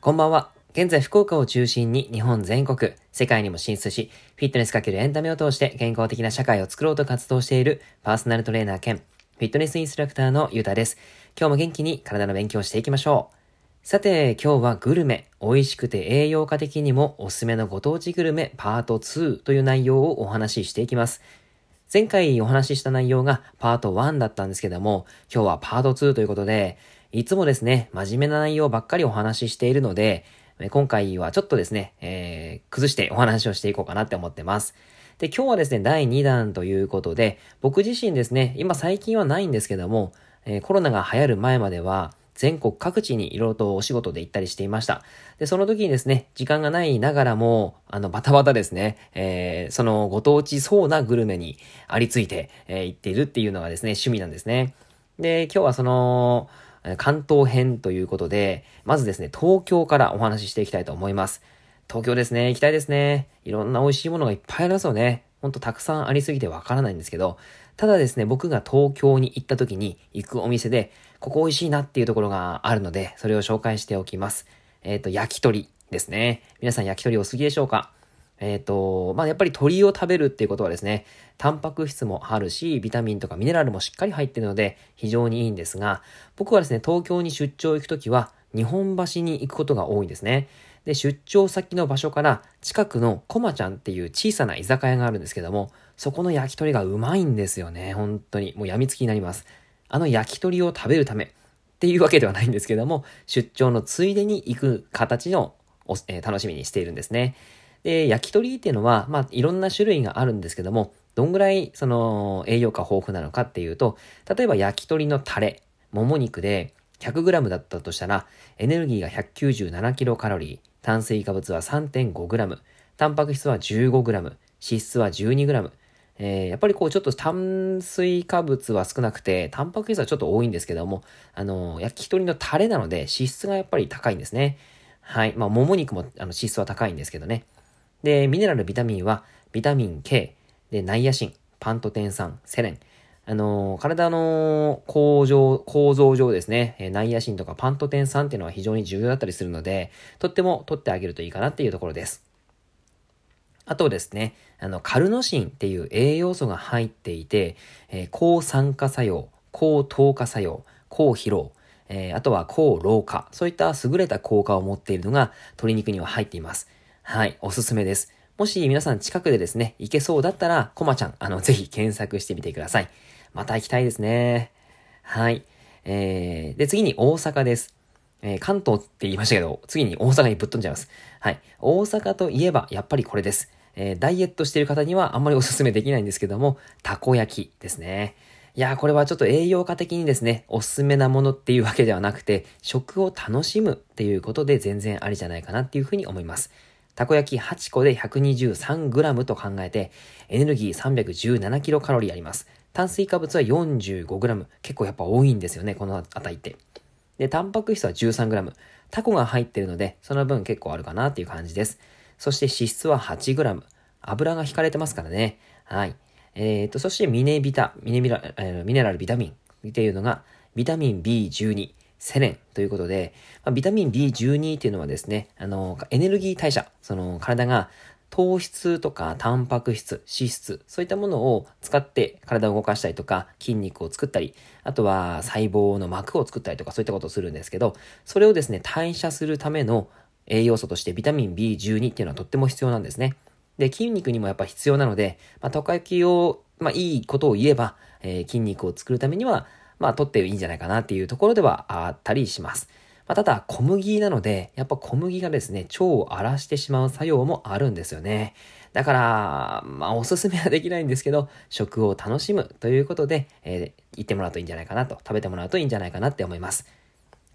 こんばんは。現在福岡を中心に日本全国、世界にも進出し、フィットネスかけるエンタメを通して健康的な社会を作ろうと活動しているパーソナルトレーナー兼フィットネスインストラクターのゆうたです。今日も元気に体の勉強をしていきましょう。さて、今日はグルメ、美味しくて栄養価的にもおすすめのご当地グルメパート2という内容をお話ししていきます。前回お話しした内容がパート1だったんですけども、今日はパート2ということで、いつもですね、真面目な内容ばっかりお話ししているので、今回はちょっとですね、えー、崩してお話をしていこうかなって思ってます。で、今日はですね、第2弾ということで、僕自身ですね、今最近はないんですけども、えー、コロナが流行る前までは、全国各地にいろいろとお仕事で行ったりしていました。で、その時にですね、時間がないながらも、あの、バタバタですね、えー、そのご当地そうなグルメにありついて、えー、行っているっていうのがですね、趣味なんですね。で、今日はその、関東編ということで、まずですね、東京からお話ししていきたいと思います。東京ですね、行きたいですね。いろんな美味しいものがいっぱいありますよね。ほんとたくさんありすぎてわからないんですけど、ただですね、僕が東京に行った時に行くお店で、ここ美味しいなっていうところがあるので、それを紹介しておきます。えっ、ー、と、焼き鳥ですね。皆さん焼き鳥お好きでしょうか？えっ、ー、と、まあ、やっぱり鳥を食べるっていうことはですね、タンパク質もあるし、ビタミンとかミネラルもしっかり入ってるので、非常にいいんですが、僕はですね、東京に出張行くときは、日本橋に行くことが多いんですね。で、出張先の場所から近くのコマちゃんっていう小さな居酒屋があるんですけども、そこの焼き鳥がうまいんですよね。本当に。もう病みつきになります。あの焼き鳥を食べるためっていうわけではないんですけども、出張のついでに行く形のえー、楽しみにしているんですね。で、焼き鳥っていうのは、まあ、いろんな種類があるんですけども、どんぐらい、その、栄養価豊富なのかっていうと、例えば焼き鳥のタレ、もも肉で 100g だったとしたら、エネルギーが 197kcal、炭水化物は 3.5g、タンパク質は 15g、脂質は 12g、えー、やっぱりこうちょっと炭水化物は少なくて、タンパク質はちょっと多いんですけども、あの、焼き鳥のタレなので脂質がやっぱり高いんですね。はい。まあ、もも肉もあの脂質は高いんですけどね。で、ミネラル、ビタミンは、ビタミン K、で、ナイアシン、パントテン酸、セレン。あの、体の構造、構造上ですね、ナイアシンとかパントテン酸っていうのは非常に重要だったりするので、とっても取ってあげるといいかなっていうところです。あとですね、あの、カルノシンっていう栄養素が入っていて、えー、抗酸化作用、抗糖化作用、抗疲労、えー、あとは抗老化、そういった優れた効果を持っているのが鶏肉には入っています。はい、おすすめです。もし皆さん近くでですね、行けそうだったら、コマちゃん、あの、ぜひ検索してみてください。また行きたいですね。はい。えー、で、次に大阪です。えー、関東って言いましたけど、次に大阪にぶっ飛んじゃいます。はい。大阪といえば、やっぱりこれです。えー、ダイエットしてる方にはあんまりおすすめできないんですけども、たこ焼きですね。いやー、これはちょっと栄養価的にですね、おすすめなものっていうわけではなくて、食を楽しむっていうことで全然ありじゃないかなっていうふうに思います。たこ焼き8個で 123g と考えて、エネルギー 317kcal あります。炭水化物は 45g。結構やっぱ多いんですよね、この値って。で、タンパク質は 13g。タコが入ってるので、その分結構あるかなっていう感じです。そして脂質は 8g。油が引かれてますからね。はい。えっ、ー、と、そしてミネビタ、ミネミラ、えー、ミネラルビタミンっていうのが、ビタミン B12。セレンということで、まあ、ビタミン B12 っていうのはですね、あの、エネルギー代謝、その体が糖質とかタンパク質、脂質、そういったものを使って体を動かしたりとか、筋肉を作ったり、あとは細胞の膜を作ったりとか、そういったことをするんですけど、それをですね、代謝するための栄養素としてビタミン B12 っていうのはとっても必要なんですね。で、筋肉にもやっぱ必要なので、まあ、トカ焼きを、まあ、いいことを言えば、えー、筋肉を作るためには、まあ、取っていいんじゃないかなっていうところではあったりします。まあ、ただ、小麦なので、やっぱ小麦がですね、腸を荒らしてしまう作用もあるんですよね。だから、まあ、おすすめはできないんですけど、食を楽しむということで、えー、言ってもらうといいんじゃないかなと、食べてもらうといいんじゃないかなって思います。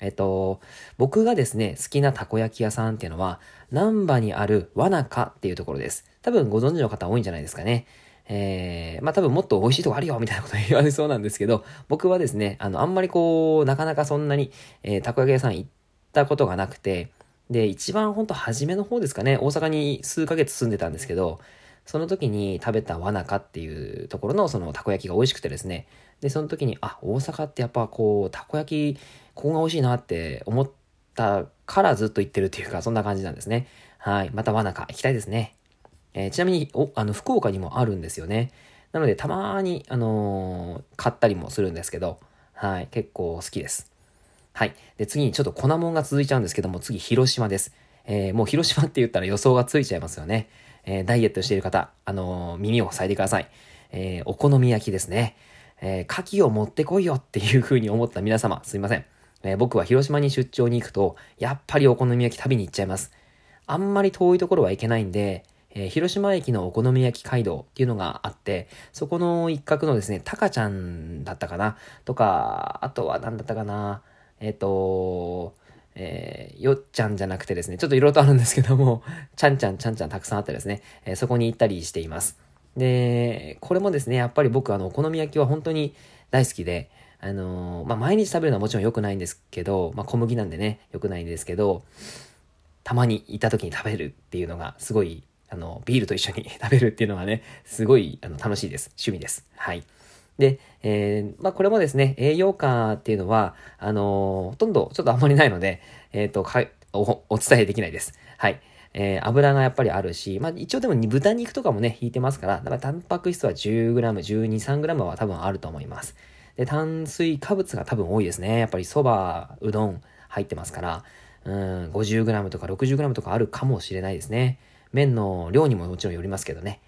えっと、僕がですね、好きなたこ焼き屋さんっていうのは、南波にあるわなかっていうところです。多分ご存知の方多いんじゃないですかね。えー、まあ多分もっと美味しいとこあるよみたいなこと言われそうなんですけど、僕はですね、あの、あんまりこう、なかなかそんなに、えー、たこ焼き屋さん行ったことがなくて、で、一番ほんと初めの方ですかね、大阪に数ヶ月住んでたんですけど、その時に食べたわなかっていうところのそのたこ焼きが美味しくてですね。で、その時に、あ、大阪ってやっぱこう、たこ焼き、ここが美味しいなって思ったからずっと行ってるっていうか、そんな感じなんですね。はい。またわなか行きたいですね。えー、ちなみに、お、あの、福岡にもあるんですよね。なので、たまーに、あのー、買ったりもするんですけど、はい。結構好きです。はい。で、次にちょっと粉もんが続いちゃうんですけども、次、広島です。えー、もう広島って言ったら予想がついちゃいますよね。えー、ダイエットしている方、あのー、耳を塞いでください。え、お好み焼きですね。え、牡蠣を持ってこいよっていう風に思った皆様、すいません。え、僕は広島に出張に行くと、やっぱりお好み焼き食べに行っちゃいます。あんまり遠いところは行けないんで、えー、広島駅のお好み焼き街道っていうのがあって、そこの一角のですね、タカちゃんだったかな？とか、あとは何だったかな？えっ、ー、と、えー、よっちゃんじゃなくてですね、ちょっといろいろとあるんですけども、ちゃんちゃんちゃんちゃんたくさんあってですね、え、そこに行ったりしています。で、これもですね、やっぱり僕あの、お好み焼きは本当に大好きで、あの、まあ、毎日食べるのはもちろん良くないんですけど、まあ、小麦なんでね、良くないんですけど、たまに行った時に食べるっていうのがすごい、あの、ビールと一緒に 食べるっていうのがね、すごいあの楽しいです。趣味です。はい。で、えー、まあ、これもですね、栄養価っていうのは、あのー、ほとんどちょっとあんまりないので、えっ、ー、と、かお、お伝えできないです。はい。えー、油がやっぱりあるし、まあ、一応でも豚肉とかもね、引いてますから、だからタンパク質は 10g、12、3g は多分あると思います。で、炭水化物が多分多いですね。やっぱり蕎麦、うどん入ってますから、うん、50g とか 60g とかあるかもしれないですね。麺の量にももちろんよりますけどね。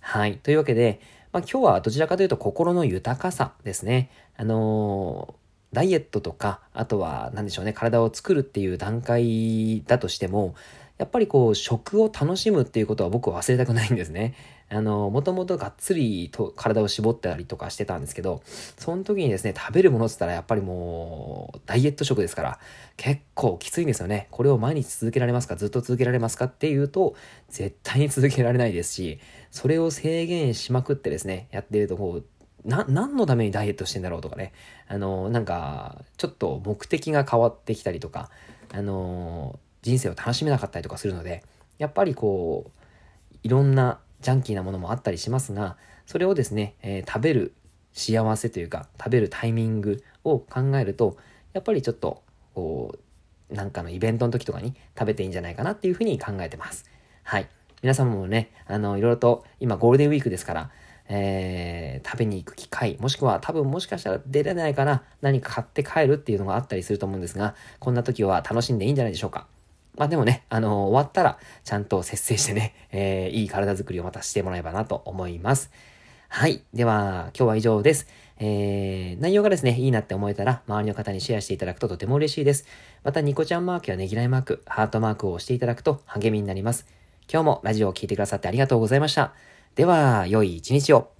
はい。というわけで、まあ、今日はどちらかというと心の豊かさですね。あのー、ダイエットとか、あとは何でしょうね、体を作るっていう段階だとしても、やっぱりこう、食を楽しむっていうことは僕は忘れたくないんですね。あの、もともとがっつりと体を絞ったりとかしてたんですけど、その時にですね、食べるものって言ったらやっぱりもう、ダイエット食ですから、結構きついんですよね。これを毎日続けられますかずっと続けられますかっていうと、絶対に続けられないですし、それを制限しまくってですね、やってるとこう、な、何のためにダイエットしてんだろうとかね。あの、なんか、ちょっと目的が変わってきたりとか、あの、人生を楽しめなかったりとかするので、やっぱりこう、いろんなジャンキーなものもあったりしますが、それをですね、えー、食べる幸せというか、食べるタイミングを考えると、やっぱりちょっと、こう、なんかのイベントの時とかに食べていいんじゃないかなっていうふうに考えてます。はい。皆様もね、あの、いろいろと、今ゴールデンウィークですから、えー、食べに行く機会、もしくは多分もしかしたら出れないから何か買って帰るっていうのがあったりすると思うんですが、こんな時は楽しんでいいんじゃないでしょうか。まあでもね、あのー、終わったら、ちゃんと節制してね、えー、いい体づくりをまたしてもらえばなと思います。はい。では、今日は以上です。えー、内容がですね、いいなって思えたら、周りの方にシェアしていただくととても嬉しいです。また、ニコちゃんマークやねぎらいマーク、ハートマークを押していただくと励みになります。今日もラジオを聴いてくださってありがとうございました。では、良い一日を。